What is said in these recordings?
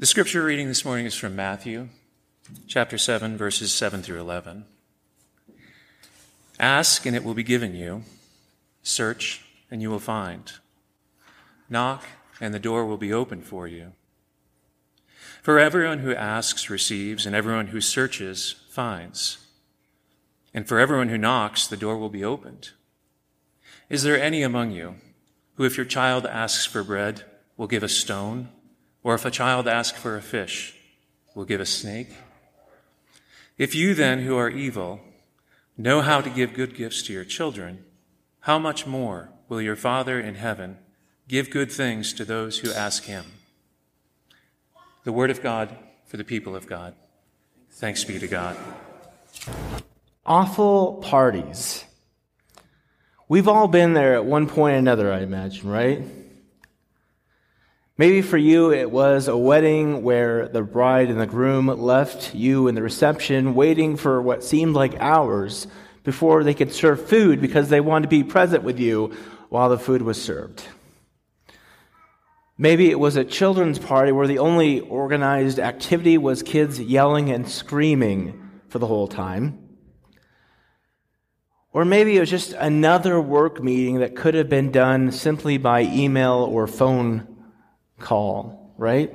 The scripture reading this morning is from Matthew chapter 7, verses 7 through 11. Ask, and it will be given you. Search, and you will find. Knock, and the door will be opened for you. For everyone who asks receives, and everyone who searches finds. And for everyone who knocks, the door will be opened. Is there any among you who, if your child asks for bread, will give a stone? Or if a child asks for a fish, will give a snake? If you then, who are evil, know how to give good gifts to your children, how much more will your Father in heaven give good things to those who ask him? The word of God for the people of God. Thanks be to God. Awful parties. We've all been there at one point or another, I imagine, right? Maybe for you, it was a wedding where the bride and the groom left you in the reception waiting for what seemed like hours before they could serve food because they wanted to be present with you while the food was served. Maybe it was a children's party where the only organized activity was kids yelling and screaming for the whole time. Or maybe it was just another work meeting that could have been done simply by email or phone call, right?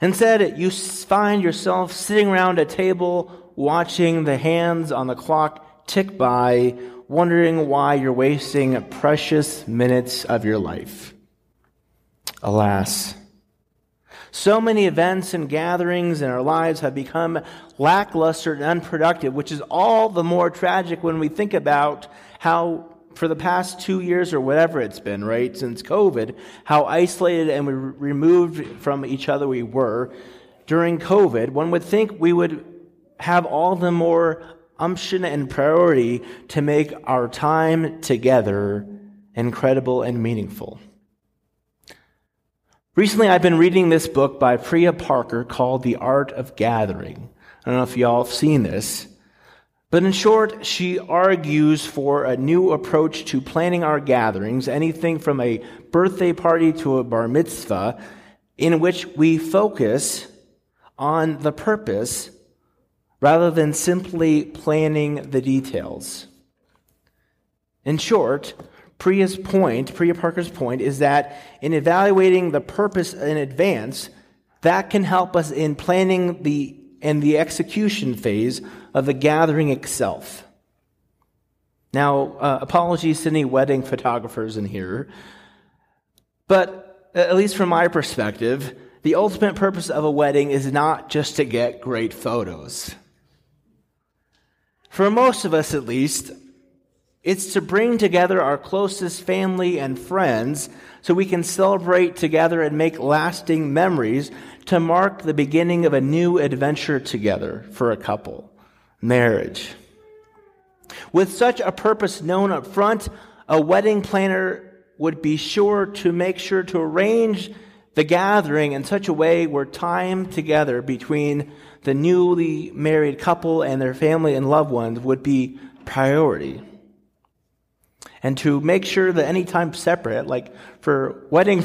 Instead, you find yourself sitting around a table watching the hands on the clock tick by, wondering why you're wasting precious minutes of your life. Alas, so many events and gatherings in our lives have become lackluster and unproductive, which is all the more tragic when we think about how for the past two years or whatever it's been, right, since COVID, how isolated and removed from each other we were during COVID, one would think we would have all the more umption and priority to make our time together incredible and meaningful. Recently, I've been reading this book by Priya Parker called The Art of Gathering. I don't know if y'all have seen this. But in short, she argues for a new approach to planning our gatherings, anything from a birthday party to a bar mitzvah, in which we focus on the purpose rather than simply planning the details. In short, Priya's point, Priya Parker's point, is that in evaluating the purpose in advance, that can help us in planning the and the execution phase of the gathering itself. Now, uh, apologies to any wedding photographers in here, but at least from my perspective, the ultimate purpose of a wedding is not just to get great photos. For most of us, at least, it's to bring together our closest family and friends so we can celebrate together and make lasting memories to mark the beginning of a new adventure together for a couple marriage. With such a purpose known up front, a wedding planner would be sure to make sure to arrange the gathering in such a way where time together between the newly married couple and their family and loved ones would be priority. And to make sure that any time separate, like for wedding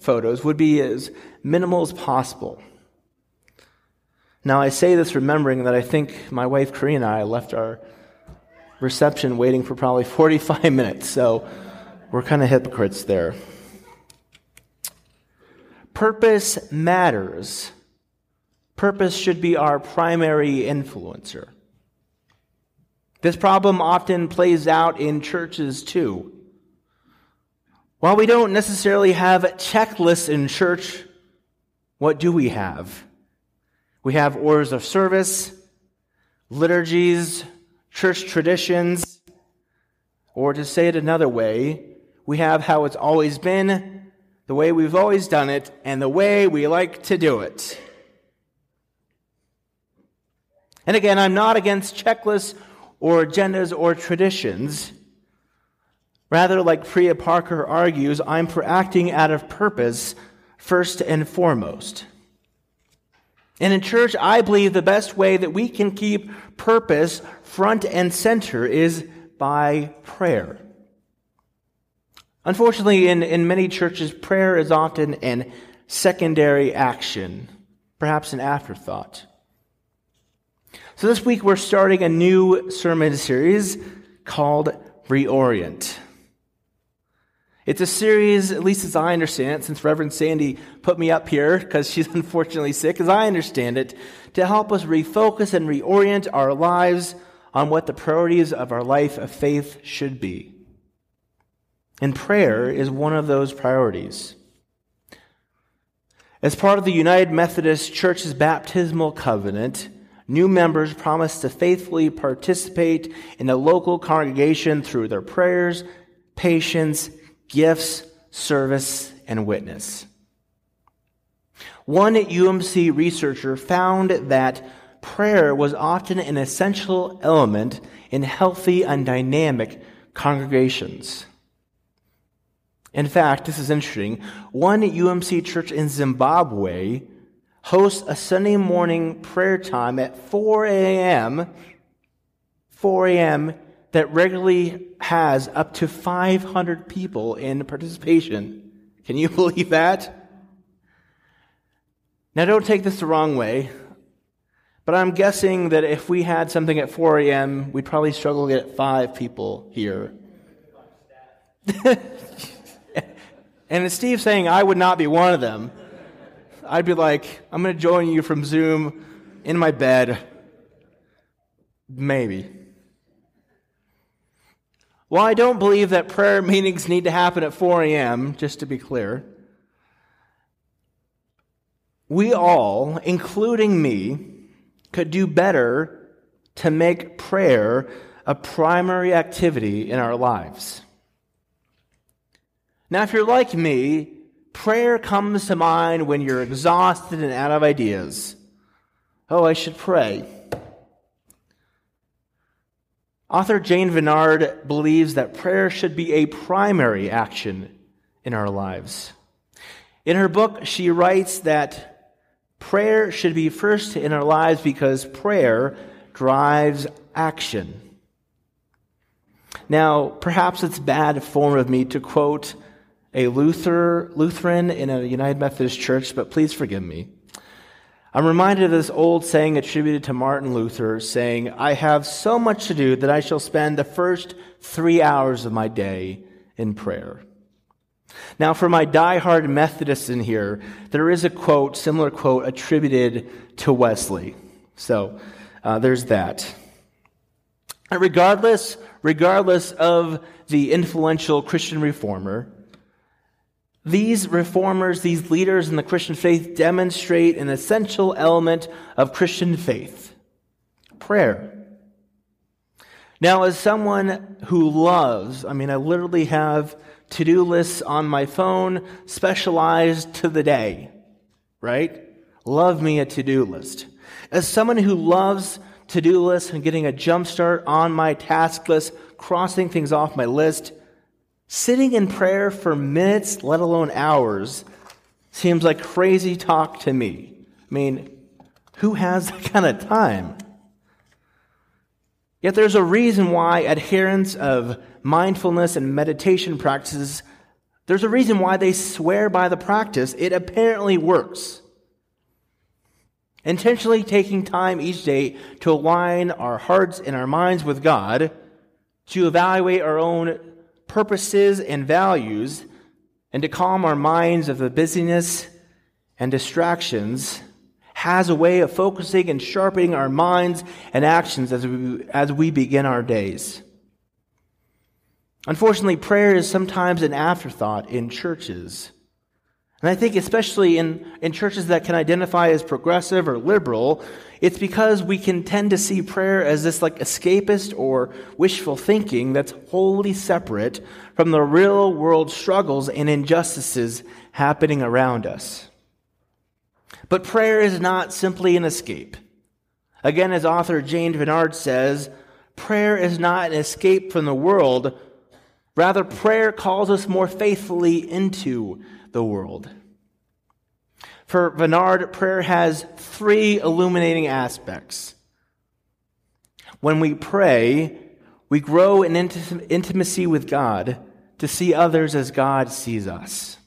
photos, would be as minimal as possible. Now, I say this remembering that I think my wife, Karina, and I left our reception waiting for probably 45 minutes, so we're kind of hypocrites there. Purpose matters. Purpose should be our primary influencer. This problem often plays out in churches too. While we don't necessarily have checklists in church, what do we have? We have orders of service, liturgies, church traditions, or to say it another way, we have how it's always been, the way we've always done it, and the way we like to do it. And again, I'm not against checklists or agendas or traditions. Rather, like Priya Parker argues, I'm for acting out of purpose first and foremost. And in church, I believe the best way that we can keep purpose front and center is by prayer. Unfortunately, in, in many churches, prayer is often an secondary action, perhaps an afterthought. So this week we're starting a new sermon series called Reorient. It's a series, at least as I understand it, since Reverend Sandy put me up here because she's unfortunately sick, as I understand it, to help us refocus and reorient our lives on what the priorities of our life of faith should be. And prayer is one of those priorities. As part of the United Methodist Church's baptismal covenant, new members promise to faithfully participate in the local congregation through their prayers, patience, gifts, service, and witness. One UMC researcher found that prayer was often an essential element in healthy and dynamic congregations. In fact, this is interesting. One UMC church in Zimbabwe hosts a Sunday morning prayer time at 4 a.m. 4 a.m. that regularly has up to 500 people in participation. Can you believe that? Now, don't take this the wrong way, but I'm guessing that if we had something at 4 a.m., we'd probably struggle to get five people here. and Steve saying I would not be one of them. I'd be like, I'm going to join you from Zoom in my bed. Maybe. Well, I don't believe that prayer meetings need to happen at 4 a.m., just to be clear. We all, including me, could do better to make prayer a primary activity in our lives. Now, if you're like me, prayer comes to mind when you're exhausted and out of ideas. Oh, I should pray. Author Jane Vennard believes that prayer should be a primary action in our lives. In her book, she writes that prayer should be first in our lives because prayer drives action. Now, perhaps it's bad form of me to quote a Luther, Lutheran in a United Methodist church, but please forgive me. I'm reminded of this old saying attributed to Martin Luther, saying, I have so much to do that I shall spend the first three hours of my day in prayer. Now, for my die-hard Methodists in here, there is a quote, similar quote, attributed to Wesley. So uh, there's that. And regardless, regardless of the influential Christian reformer, these reformers, these leaders in the Christian faith demonstrate an essential element of Christian faith prayer. Now, as someone who loves, I mean, I literally have to do lists on my phone specialized to the day, right? Love me a to do list. As someone who loves to do lists and getting a jump start on my task list, crossing things off my list, Sitting in prayer for minutes, let alone hours, seems like crazy talk to me. I mean, who has that kind of time? Yet there's a reason why adherents of mindfulness and meditation practices, there's a reason why they swear by the practice. It apparently works. Intentionally taking time each day to align our hearts and our minds with God, to evaluate our own purposes and values, and to calm our minds of the busyness and distractions, has a way of focusing and sharpening our minds and actions as we, as we begin our days. Unfortunately, prayer is sometimes an afterthought in churches. And I think, especially in, in churches that can identify as progressive or liberal, it's because we can tend to see prayer as this like escapist or wishful thinking that's wholly separate from the real world struggles and injustices happening around us. But prayer is not simply an escape. Again, as author Jane Vennard says, prayer is not an escape from the world. Rather, prayer calls us more faithfully into the world. For Vennard, prayer has three illuminating aspects. When we pray, we grow in intimacy with God to see others as God sees us.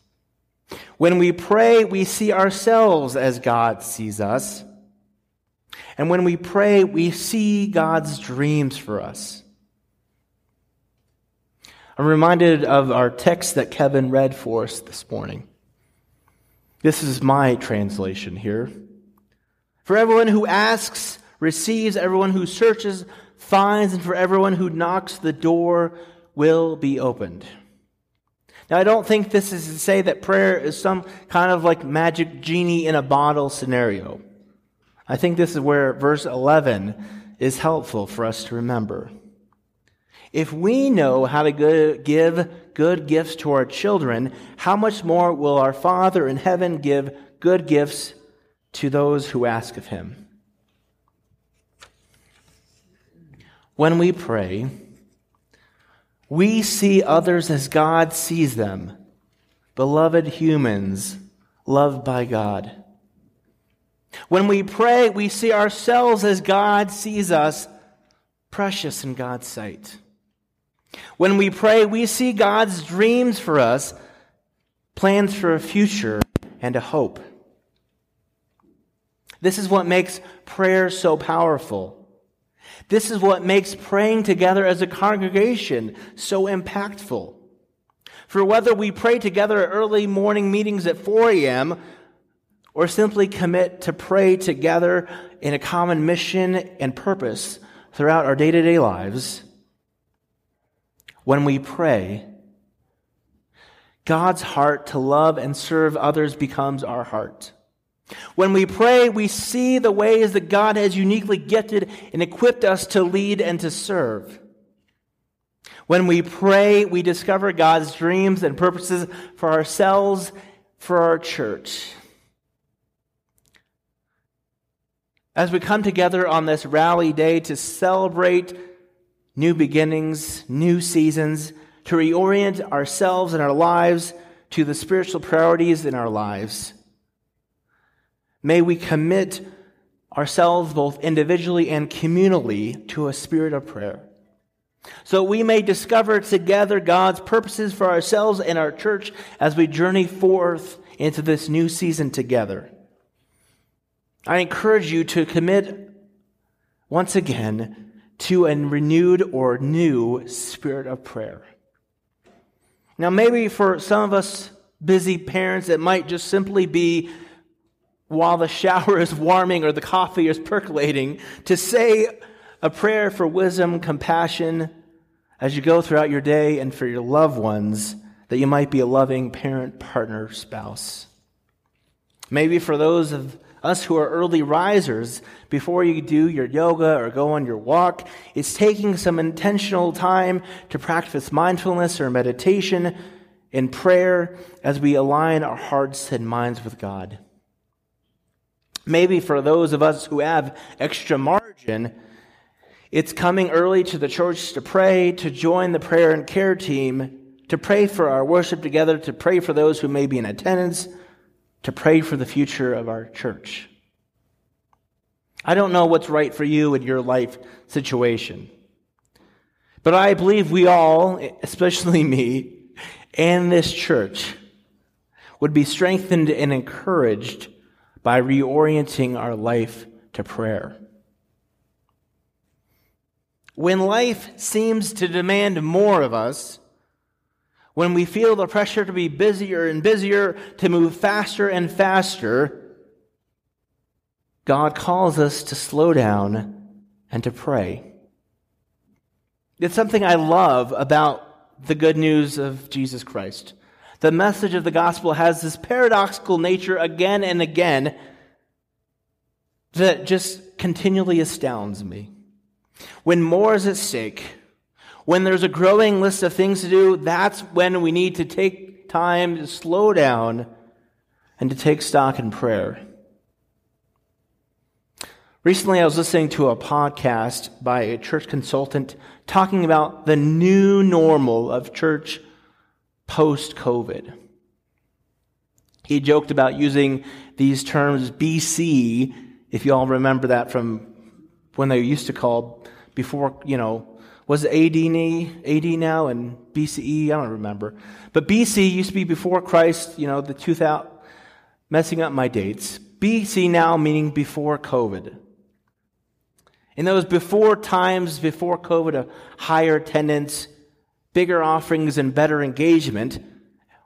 When we pray, we see ourselves as God sees us. And when we pray, we see God's dreams for us. I'm reminded of our text that Kevin read for us this morning. This is my translation here. For everyone who asks, receives, everyone who searches, finds, and for everyone who knocks, the door will be opened. Now, I don't think this is to say that prayer is some kind of like magic genie in a bottle scenario. I think this is where verse 11 is helpful for us to remember. If we know how to give good gifts to our children, how much more will our Father in heaven give good gifts to those who ask of him? When we pray, we see others as God sees them, beloved humans, loved by God. When we pray, we see ourselves as God sees us, precious in God's sight. When we pray, we see God's dreams for us, plans for a future and a hope. This is what makes prayer so powerful. This is what makes praying together as a congregation so impactful. For whether we pray together at early morning meetings at 4 a.m., or simply commit to pray together in a common mission and purpose throughout our day to day lives, when we pray, God's heart to love and serve others becomes our heart. When we pray, we see the ways that God has uniquely gifted and equipped us to lead and to serve. When we pray, we discover God's dreams and purposes for ourselves, for our church. As we come together on this rally day to celebrate new beginnings, new seasons, to reorient ourselves and our lives to the spiritual priorities in our lives, may we commit ourselves both individually and communally to a spirit of prayer. So we may discover together God's purposes for ourselves and our church as we journey forth into this new season together. I encourage you to commit once again to a renewed or new spirit of prayer. Now, maybe for some of us busy parents, it might just simply be while the shower is warming or the coffee is percolating to say a prayer for wisdom, compassion as you go throughout your day and for your loved ones that you might be a loving parent, partner, spouse. Maybe for those of us who are early risers, before you do your yoga or go on your walk, it's taking some intentional time to practice mindfulness or meditation in prayer as we align our hearts and minds with God. Maybe for those of us who have extra margin, it's coming early to the church to pray, to join the prayer and care team, to pray for our worship together, to pray for those who may be in attendance to pray for the future of our church. I don't know what's right for you in your life situation. But I believe we all, especially me, and this church, would be strengthened and encouraged by reorienting our life to prayer. When life seems to demand more of us, when we feel the pressure to be busier and busier, to move faster and faster, God calls us to slow down and to pray. It's something I love about the good news of Jesus Christ. The message of the gospel has this paradoxical nature again and again that just continually astounds me. When more is at stake, when there's a growing list of things to do, that's when we need to take time to slow down and to take stock in prayer. Recently, I was listening to a podcast by a church consultant talking about the new normal of church post COVID. He joked about using these terms BC, if you all remember that from when they used to call before, you know, was it AD, AD now and BCE? I don't remember. But BC used to be before Christ, you know, the 2000, messing up my dates. BC now meaning before COVID. In those before times, before COVID, of higher attendance, bigger offerings, and better engagement,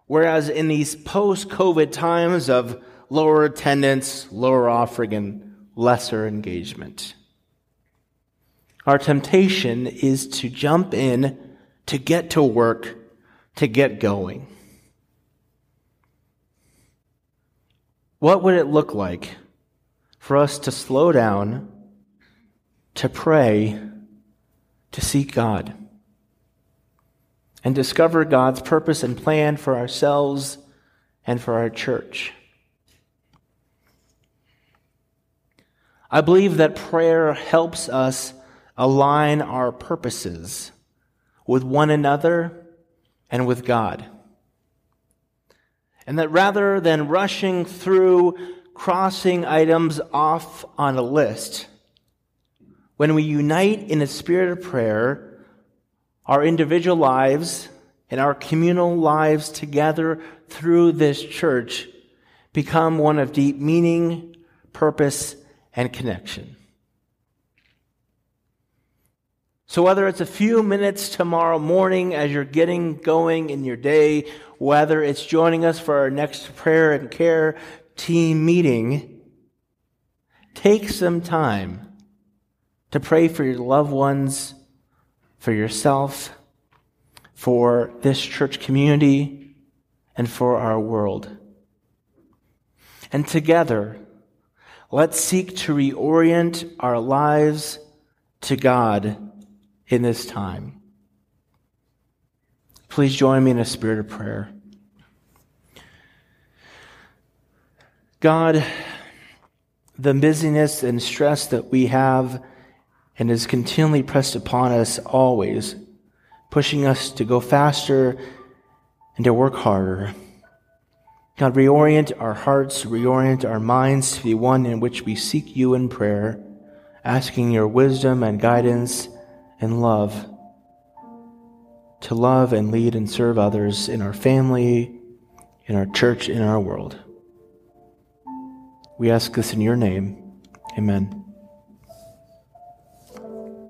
whereas in these post COVID times of lower attendance, lower offering, and lesser engagement. Our temptation is to jump in, to get to work, to get going. What would it look like for us to slow down, to pray, to seek God, and discover God's purpose and plan for ourselves and for our church? I believe that prayer helps us align our purposes with one another and with God. And that rather than rushing through crossing items off on a list, when we unite in a spirit of prayer, our individual lives and our communal lives together through this church become one of deep meaning, purpose, and connection. So, whether it's a few minutes tomorrow morning as you're getting going in your day, whether it's joining us for our next prayer and care team meeting, take some time to pray for your loved ones, for yourself, for this church community, and for our world. And together, let's seek to reorient our lives to God in this time. Please join me in a spirit of prayer. God, the busyness and stress that we have and is continually pressed upon us always, pushing us to go faster and to work harder. God, reorient our hearts, reorient our minds to be one in which we seek you in prayer, asking your wisdom and guidance and love to love and lead and serve others in our family, in our church, in our world. We ask this in your name. Amen.